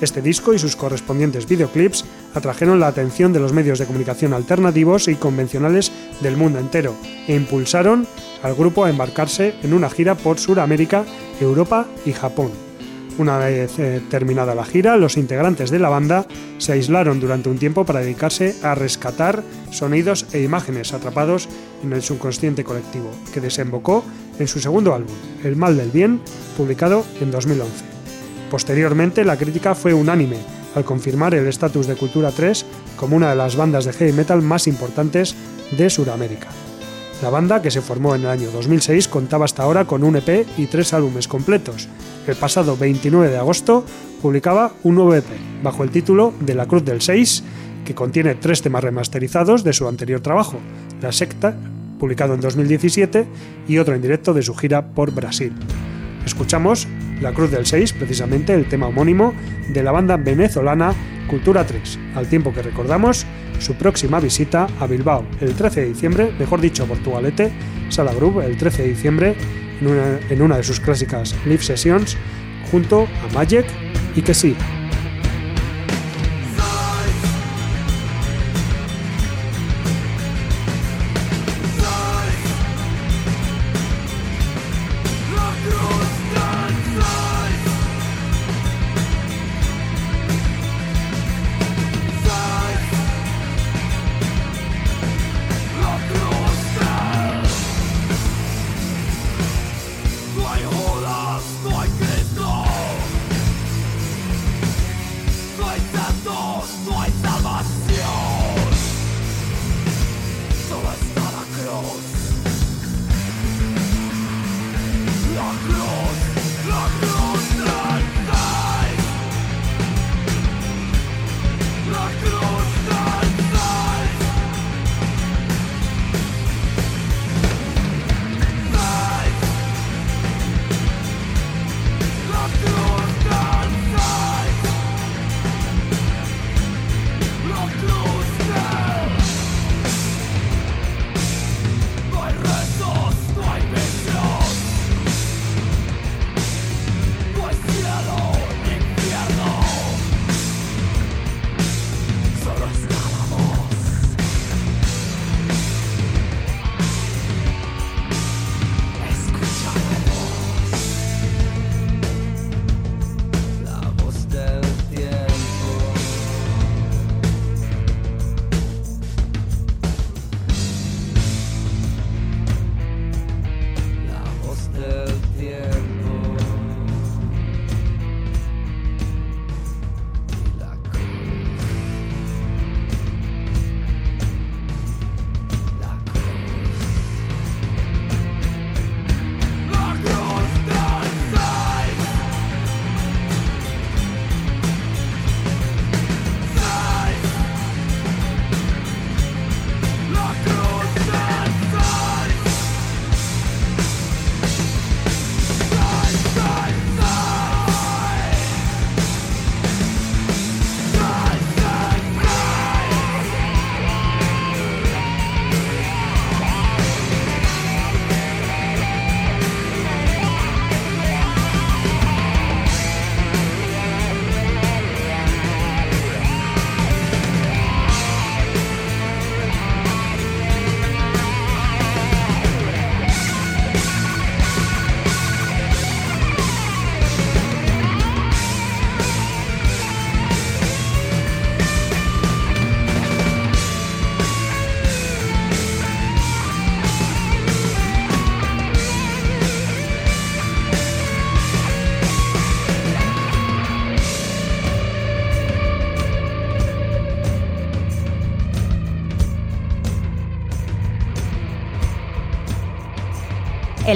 Este disco y sus correspondientes videoclips atrajeron la atención de los medios de comunicación alternativos y convencionales del mundo entero e impulsaron al grupo a embarcarse en una gira por Sudamérica, Europa y Japón. Una vez eh, terminada la gira, los integrantes de la banda se aislaron durante un tiempo para dedicarse a rescatar sonidos e imágenes atrapados en el subconsciente colectivo, que desembocó en su segundo álbum, El Mal del Bien, publicado en 2011. Posteriormente, la crítica fue unánime al confirmar el estatus de Cultura 3 como una de las bandas de heavy metal más importantes de Sudamérica. La banda, que se formó en el año 2006, contaba hasta ahora con un EP y tres álbumes completos. El pasado 29 de agosto publicaba un nuevo EP bajo el título De la Cruz del 6, que contiene tres temas remasterizados de su anterior trabajo, La Secta, publicado en 2017, y otro en directo de su gira por Brasil. Escuchamos La Cruz del 6, precisamente el tema homónimo de la banda venezolana Cultura 3, al tiempo que recordamos su próxima visita a Bilbao el 13 de diciembre, mejor dicho, Portugalete, Sala Group, el 13 de diciembre, en una, en una de sus clásicas live sessions, junto a Magic y que sí,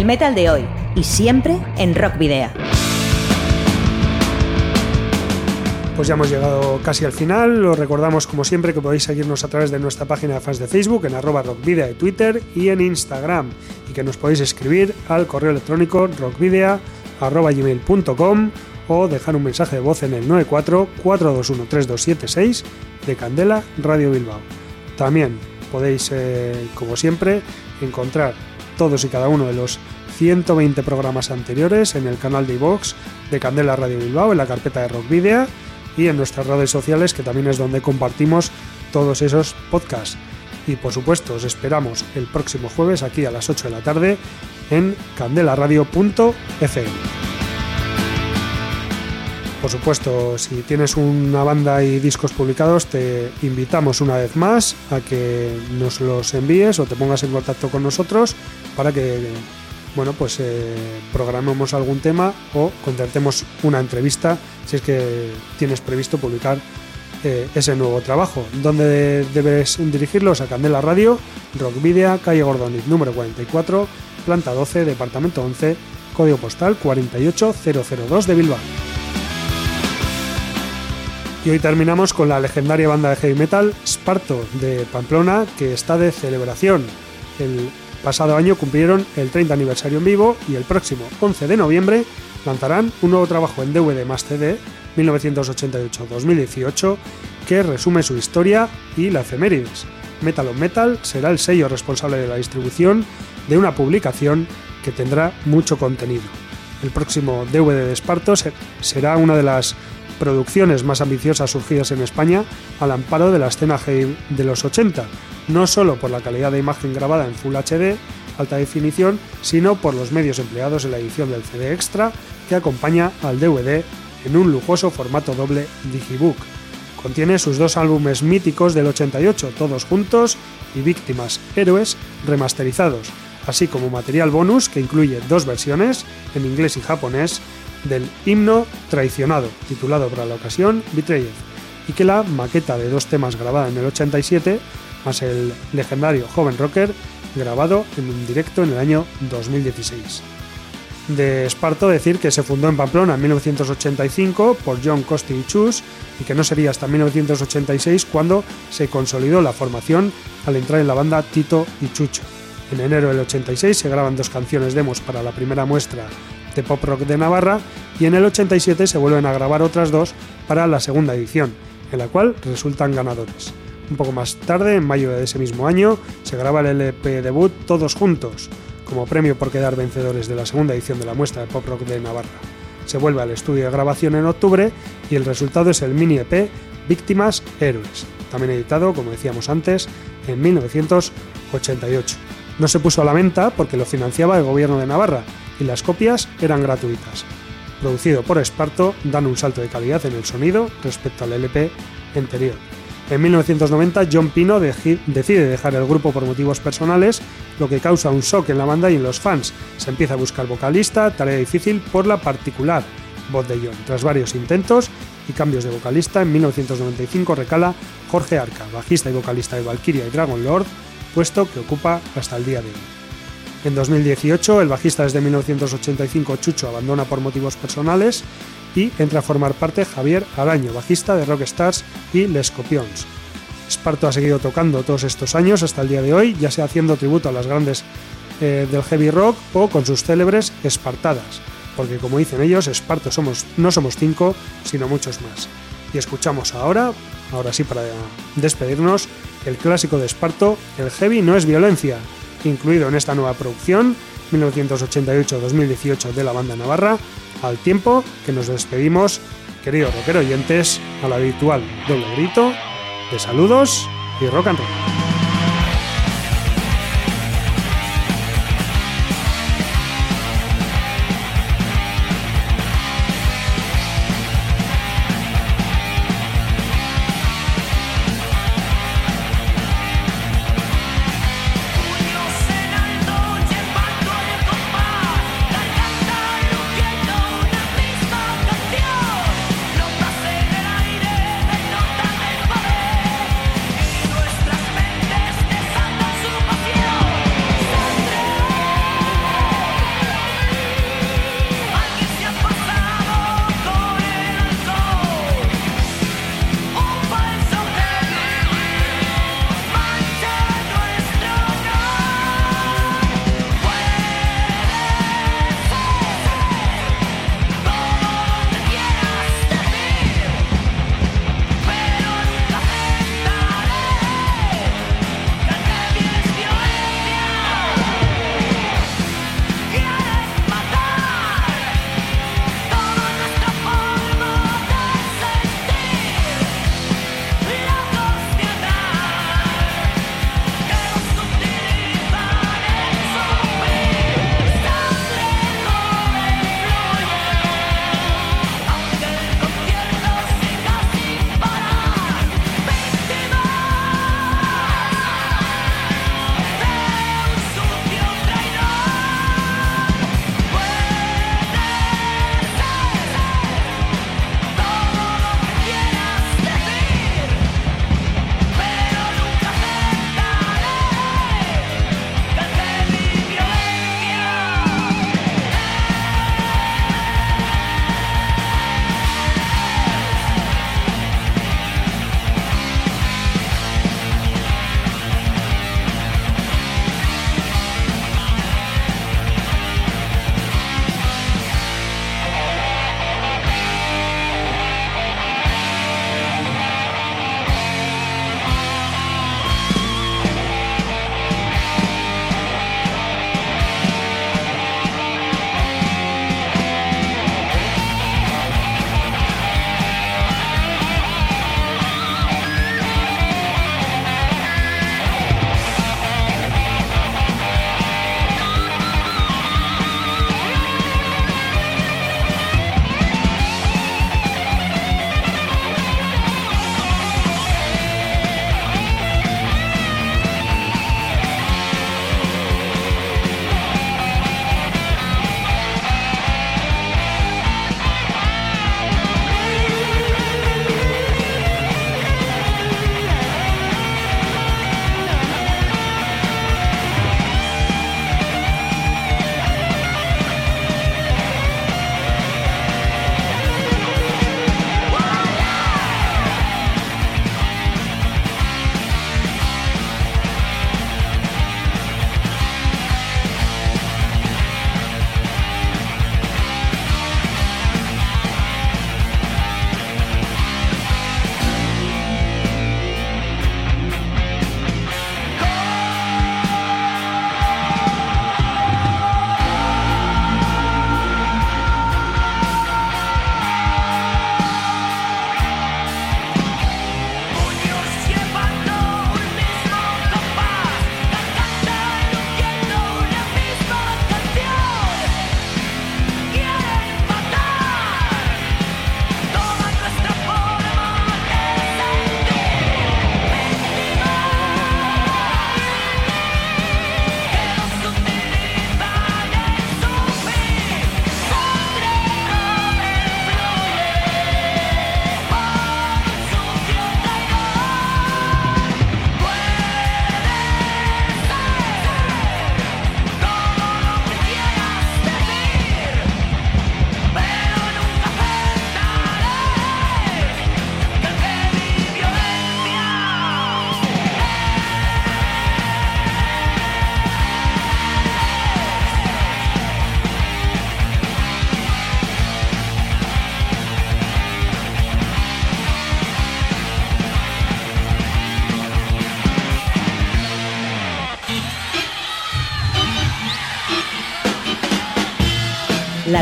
El metal de hoy y siempre en Rock Video. Pues ya hemos llegado casi al final. Os recordamos, como siempre, que podéis seguirnos a través de nuestra página de fans de Facebook, en arroba rockvidea de Twitter y en Instagram. Y que nos podéis escribir al correo electrónico rockvidea.gmail.com o dejar un mensaje de voz en el 94-421-3276 de Candela Radio Bilbao. También podéis, eh, como siempre, encontrar todos y cada uno de los 120 programas anteriores en el canal de iVox de Candela Radio Bilbao, en la carpeta de Rock Video y en nuestras redes sociales, que también es donde compartimos todos esos podcasts. Y por supuesto, os esperamos el próximo jueves aquí a las 8 de la tarde en candelaradio.fm. Por supuesto, si tienes una banda y discos publicados, te invitamos una vez más a que nos los envíes o te pongas en contacto con nosotros para que bueno, pues eh, programemos algún tema o concertemos una entrevista si es que tienes previsto publicar eh, ese nuevo trabajo. ¿Dónde debes dirigirlos? A Candela Radio, Rockvidia, calle Gordoniz, número 44, planta 12, departamento 11, código postal 48002 de Bilbao. Y hoy terminamos con la legendaria banda de heavy metal Sparto de Pamplona, que está de celebración. El pasado año cumplieron el 30 aniversario en vivo y el próximo 11 de noviembre lanzarán un nuevo trabajo en DVD más CD 1988-2018 que resume su historia y la efemérides. Metal on Metal será el sello responsable de la distribución de una publicación que tendrá mucho contenido. El próximo DVD de Esparto se- será una de las producciones más ambiciosas surgidas en España al amparo de la escena de los 80, no solo por la calidad de imagen grabada en Full HD, alta definición, sino por los medios empleados en la edición del CD extra que acompaña al DVD en un lujoso formato doble Digibook. Contiene sus dos álbumes míticos del 88, todos juntos, y Víctimas, Héroes, remasterizados, así como material bonus que incluye dos versiones, en inglés y japonés, del himno traicionado, titulado para la ocasión Betrayed, y que la maqueta de dos temas grabada en el 87, más el legendario Joven Rocker, grabado en un directo en el año 2016 de Esparto decir que se fundó en Pamplona en 1985 por John Costi y Chus y que no sería hasta 1986 cuando se consolidó la formación al entrar en la banda Tito y Chucho. En enero del 86 se graban dos canciones demos para la primera muestra de pop rock de Navarra y en el 87 se vuelven a grabar otras dos para la segunda edición, en la cual resultan ganadores. Un poco más tarde, en mayo de ese mismo año, se graba el LP debut Todos Juntos, como premio por quedar vencedores de la segunda edición de la muestra de pop rock de Navarra. Se vuelve al estudio de grabación en octubre y el resultado es el mini EP Víctimas Héroes, también editado, como decíamos antes, en 1988. No se puso a la venta porque lo financiaba el gobierno de Navarra y las copias eran gratuitas. Producido por Esparto, dan un salto de calidad en el sonido respecto al LP anterior. En 1990, John Pino decide dejar el grupo por motivos personales, lo que causa un shock en la banda y en los fans. Se empieza a buscar vocalista, tarea difícil por la particular voz de John. Tras varios intentos y cambios de vocalista, en 1995 recala Jorge Arca, bajista y vocalista de Valkyria y Dragon Lord, puesto que ocupa hasta el día de hoy. En 2018, el bajista desde 1985 Chucho abandona por motivos personales y entra a formar parte Javier Araño, bajista de Rockstars y Les Scorpions. Esparto ha seguido tocando todos estos años hasta el día de hoy, ya sea haciendo tributo a las grandes eh, del heavy rock o con sus célebres Espartadas, porque como dicen ellos, Esparto somos, no somos cinco, sino muchos más. Y escuchamos ahora, ahora sí para despedirnos, el clásico de Esparto, El heavy no es violencia, incluido en esta nueva producción, 1988-2018 de la banda Navarra, al tiempo que nos despedimos, queridos rockero oyentes, al habitual doble grito de saludos y rock and roll.